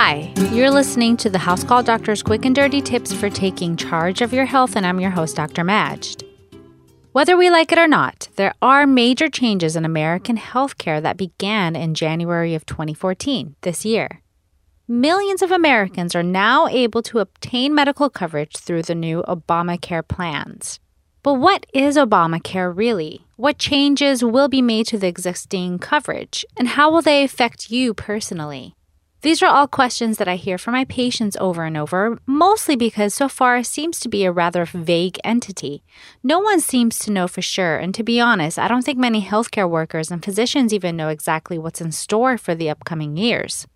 Hi, you're listening to the House Call Doctor's quick and dirty tips for taking charge of your health, and I'm your host, Dr. Majd. Whether we like it or not, there are major changes in American healthcare that began in January of 2014, this year. Millions of Americans are now able to obtain medical coverage through the new Obamacare plans. But what is Obamacare really? What changes will be made to the existing coverage? And how will they affect you personally? These are all questions that I hear from my patients over and over, mostly because so far it seems to be a rather vague entity. No one seems to know for sure, and to be honest, I don't think many healthcare workers and physicians even know exactly what's in store for the upcoming years.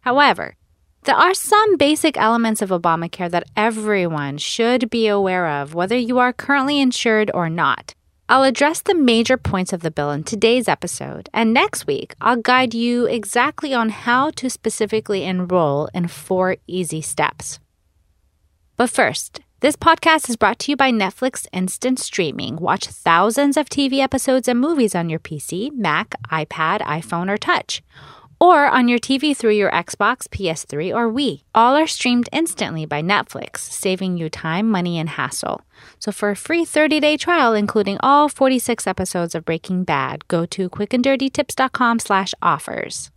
However, there are some basic elements of Obamacare that everyone should be aware of, whether you are currently insured or not. I'll address the major points of the bill in today's episode, and next week I'll guide you exactly on how to specifically enroll in four easy steps. But first, this podcast is brought to you by Netflix Instant Streaming. Watch thousands of TV episodes and movies on your PC, Mac, iPad, iPhone, or Touch or on your TV through your Xbox, PS3, or Wii. All are streamed instantly by Netflix, saving you time, money, and hassle. So for a free 30-day trial, including all 46 episodes of Breaking Bad, go to quickanddirtytips.com slash offers.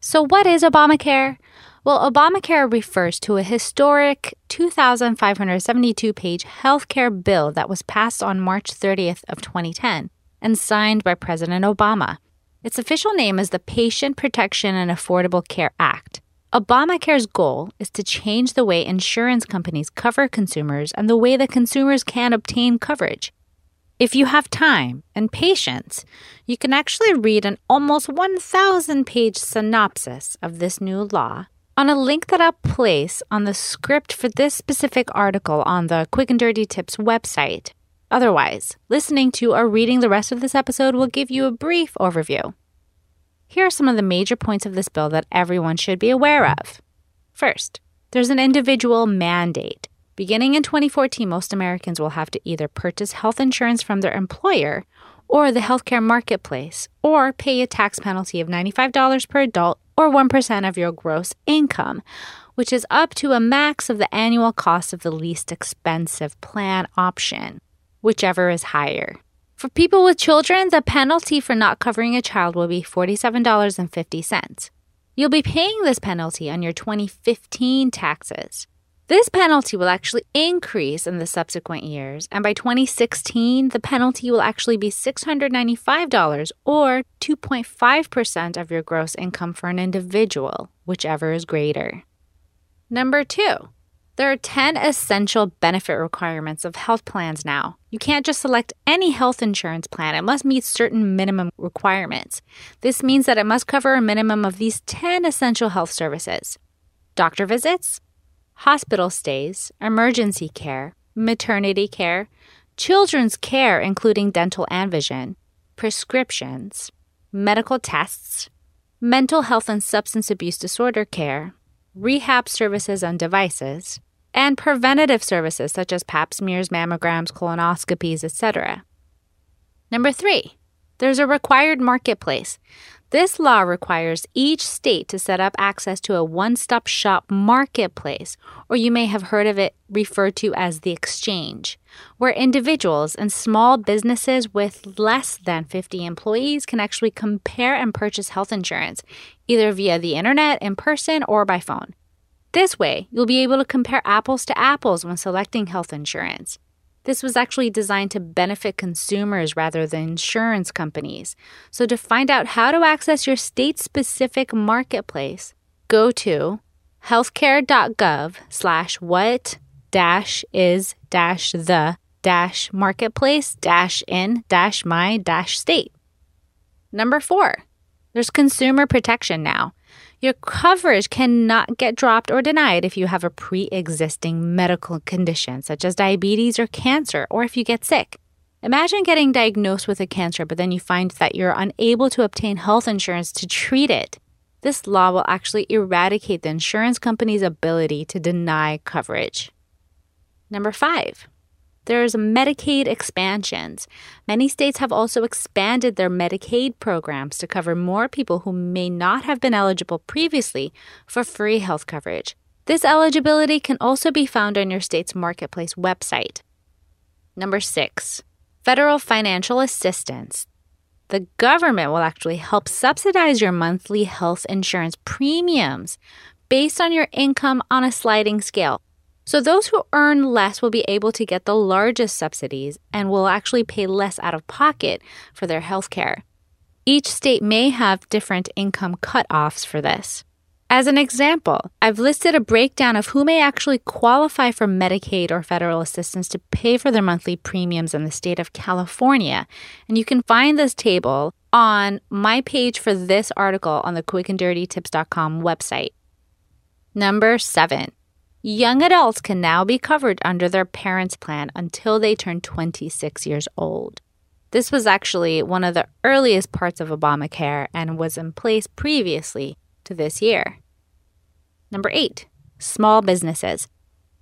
So what is Obamacare? Well, Obamacare refers to a historic 2,572-page healthcare bill that was passed on March 30th of 2010 and signed by President Obama. Its official name is the Patient Protection and Affordable Care Act. Obamacare's goal is to change the way insurance companies cover consumers and the way that consumers can obtain coverage. If you have time and patience, you can actually read an almost 1,000 page synopsis of this new law on a link that I'll place on the script for this specific article on the Quick and Dirty Tips website. Otherwise, listening to or reading the rest of this episode will give you a brief overview. Here are some of the major points of this bill that everyone should be aware of. First, there's an individual mandate. Beginning in 2014, most Americans will have to either purchase health insurance from their employer or the healthcare marketplace, or pay a tax penalty of $95 per adult or 1% of your gross income, which is up to a max of the annual cost of the least expensive plan option whichever is higher. For people with children, the penalty for not covering a child will be $47.50. You'll be paying this penalty on your 2015 taxes. This penalty will actually increase in the subsequent years, and by 2016, the penalty will actually be $695 or 2.5% of your gross income for an individual, whichever is greater. Number two, there are 10 essential benefit requirements of health plans now. You can't just select any health insurance plan, it must meet certain minimum requirements. This means that it must cover a minimum of these 10 essential health services doctor visits, hospital stays, emergency care, maternity care, children's care, including dental and vision, prescriptions, medical tests, mental health and substance abuse disorder care, rehab services and devices, and preventative services such as pap smears, mammograms, colonoscopies, etc. Number three, there's a required marketplace. This law requires each state to set up access to a one stop shop marketplace, or you may have heard of it referred to as the exchange, where individuals and small businesses with less than 50 employees can actually compare and purchase health insurance, either via the internet, in person, or by phone. This way, you'll be able to compare apples to apples when selecting health insurance. This was actually designed to benefit consumers rather than insurance companies. So, to find out how to access your state specific marketplace, go to healthcare.gov slash what dash is dash the dash marketplace dash in dash my dash state. Number four, there's consumer protection now. Your coverage cannot get dropped or denied if you have a pre existing medical condition, such as diabetes or cancer, or if you get sick. Imagine getting diagnosed with a cancer, but then you find that you're unable to obtain health insurance to treat it. This law will actually eradicate the insurance company's ability to deny coverage. Number five, there's Medicaid expansions. Many states have also expanded their Medicaid programs to cover more people who may not have been eligible previously for free health coverage. This eligibility can also be found on your state's marketplace website. Number six, federal financial assistance. The government will actually help subsidize your monthly health insurance premiums based on your income on a sliding scale. So, those who earn less will be able to get the largest subsidies and will actually pay less out of pocket for their health care. Each state may have different income cutoffs for this. As an example, I've listed a breakdown of who may actually qualify for Medicaid or federal assistance to pay for their monthly premiums in the state of California. And you can find this table on my page for this article on the quickanddirtytips.com website. Number seven, young adults can now be covered under their parents' plan until they turn 26 years old. This was actually one of the earliest parts of Obamacare and was in place previously to this year. Number eight, small businesses.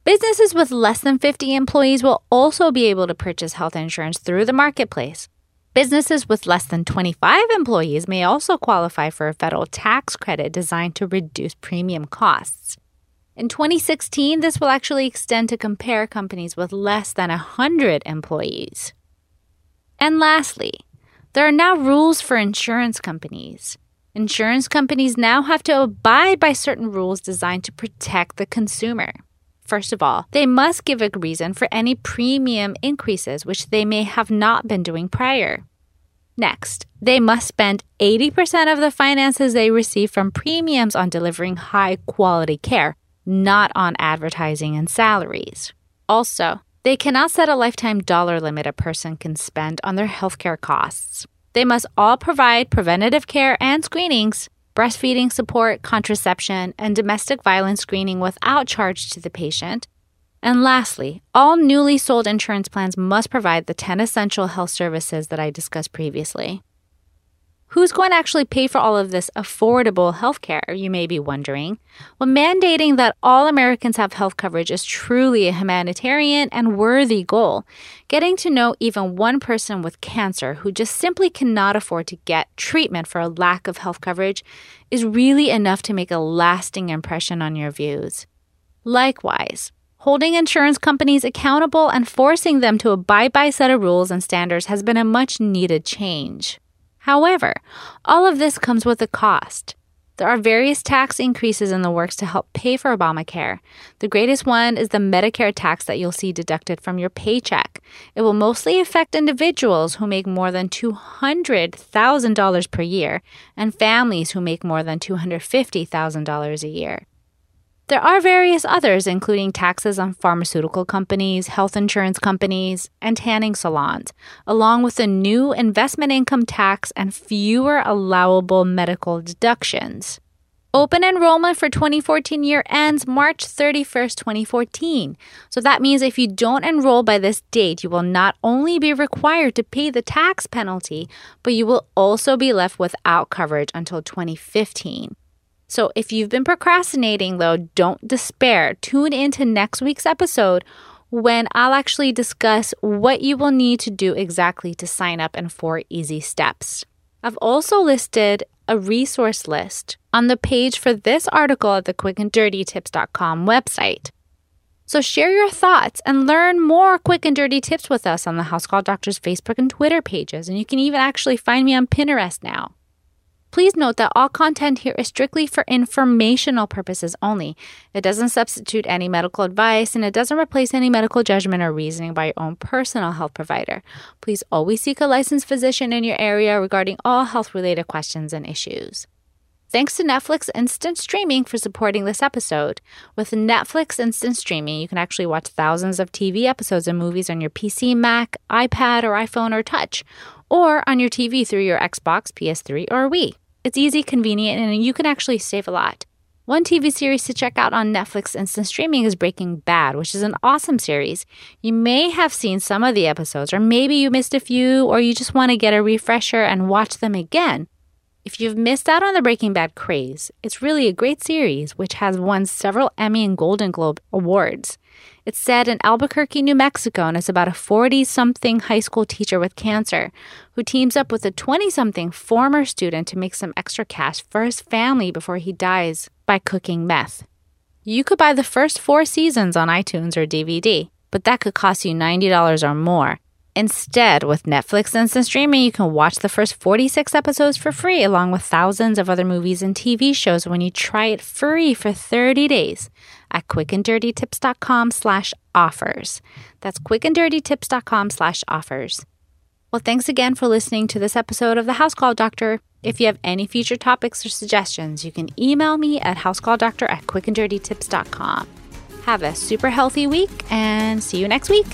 Businesses with less than 50 employees will also be able to purchase health insurance through the marketplace. Businesses with less than 25 employees may also qualify for a federal tax credit designed to reduce premium costs. In 2016, this will actually extend to compare companies with less than 100 employees. And lastly, there are now rules for insurance companies. Insurance companies now have to abide by certain rules designed to protect the consumer. First of all, they must give a reason for any premium increases which they may have not been doing prior. Next, they must spend 80% of the finances they receive from premiums on delivering high quality care, not on advertising and salaries. Also, they cannot set a lifetime dollar limit a person can spend on their healthcare costs. They must all provide preventative care and screenings, breastfeeding support, contraception, and domestic violence screening without charge to the patient. And lastly, all newly sold insurance plans must provide the 10 essential health services that I discussed previously. Who's going to actually pay for all of this affordable health care, you may be wondering? Well, mandating that all Americans have health coverage is truly a humanitarian and worthy goal. Getting to know even one person with cancer who just simply cannot afford to get treatment for a lack of health coverage is really enough to make a lasting impression on your views. Likewise, holding insurance companies accountable and forcing them to abide by a set of rules and standards has been a much needed change. However, all of this comes with a cost. There are various tax increases in the works to help pay for Obamacare. The greatest one is the Medicare tax that you'll see deducted from your paycheck. It will mostly affect individuals who make more than $200,000 per year and families who make more than $250,000 a year. There are various others, including taxes on pharmaceutical companies, health insurance companies, and tanning salons, along with a new investment income tax and fewer allowable medical deductions. Open enrollment for 2014 year ends March 31st, 2014. So that means if you don't enroll by this date, you will not only be required to pay the tax penalty, but you will also be left without coverage until 2015. So if you've been procrastinating, though, don't despair. Tune into next week's episode when I'll actually discuss what you will need to do exactly to sign up and four easy steps. I've also listed a resource list on the page for this article at the quickanddirtytips.com website. So share your thoughts and learn more quick and dirty tips with us on the House Call Doctors Facebook and Twitter pages. And you can even actually find me on Pinterest now. Please note that all content here is strictly for informational purposes only. It doesn't substitute any medical advice and it doesn't replace any medical judgment or reasoning by your own personal health provider. Please always seek a licensed physician in your area regarding all health related questions and issues. Thanks to Netflix Instant Streaming for supporting this episode. With Netflix Instant Streaming, you can actually watch thousands of TV episodes and movies on your PC, Mac, iPad, or iPhone or touch or on your TV through your Xbox, PS3, or Wii. It's easy, convenient, and you can actually save a lot. One TV series to check out on Netflix instant streaming is Breaking Bad, which is an awesome series. You may have seen some of the episodes, or maybe you missed a few, or you just want to get a refresher and watch them again. If you've missed out on the Breaking Bad craze, it's really a great series which has won several Emmy and Golden Globe awards. It's set in Albuquerque, New Mexico, and it's about a 40 something high school teacher with cancer who teams up with a 20 something former student to make some extra cash for his family before he dies by cooking meth. You could buy the first four seasons on iTunes or DVD, but that could cost you $90 or more. Instead, with Netflix Instant Streaming, you can watch the first 46 episodes for free, along with thousands of other movies and TV shows when you try it free for 30 days at quickanddirtytips.com slash offers. That's quickanddirtytips.com slash offers. Well, thanks again for listening to this episode of the House Call Doctor. If you have any future topics or suggestions, you can email me at housecalldoctor at quickanddirtytips.com. Have a super healthy week and see you next week.